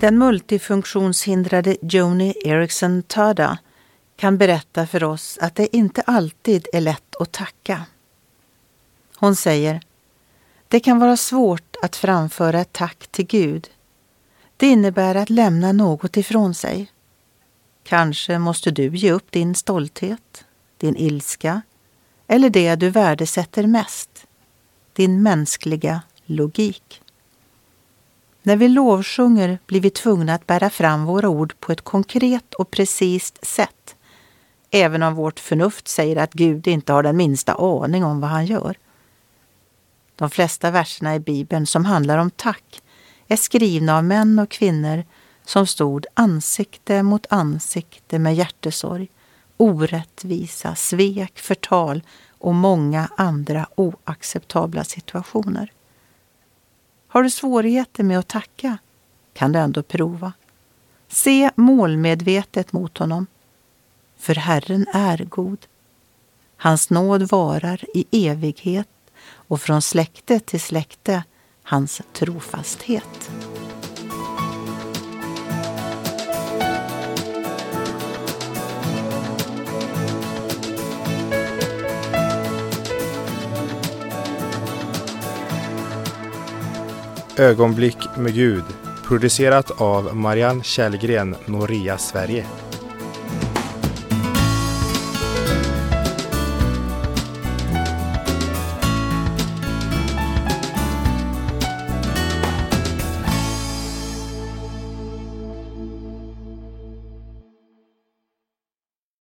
Den multifunktionshindrade Joni Eriksson Tada kan berätta för oss att det inte alltid är lätt att tacka. Hon säger Det kan vara svårt att framföra ett tack till Gud. Det innebär att lämna något ifrån sig. Kanske måste du ge upp din stolthet, din ilska eller det du värdesätter mest, din mänskliga logik. När vi lovsjunger blir vi tvungna att bära fram våra ord på ett konkret och precis sätt, även om vårt förnuft säger att Gud inte har den minsta aning om vad han gör. De flesta verserna i Bibeln som handlar om tack är skrivna av män och kvinnor som stod ansikte mot ansikte med hjärtesorg, orättvisa, svek, förtal och många andra oacceptabla situationer. Har du svårigheter med att tacka kan du ändå prova. Se målmedvetet mot honom. För Herren är god. Hans nåd varar i evighet och från släkte till släkte hans trofasthet. Ögonblick med Gud producerat av Marianne Källgren, Noria Sverige.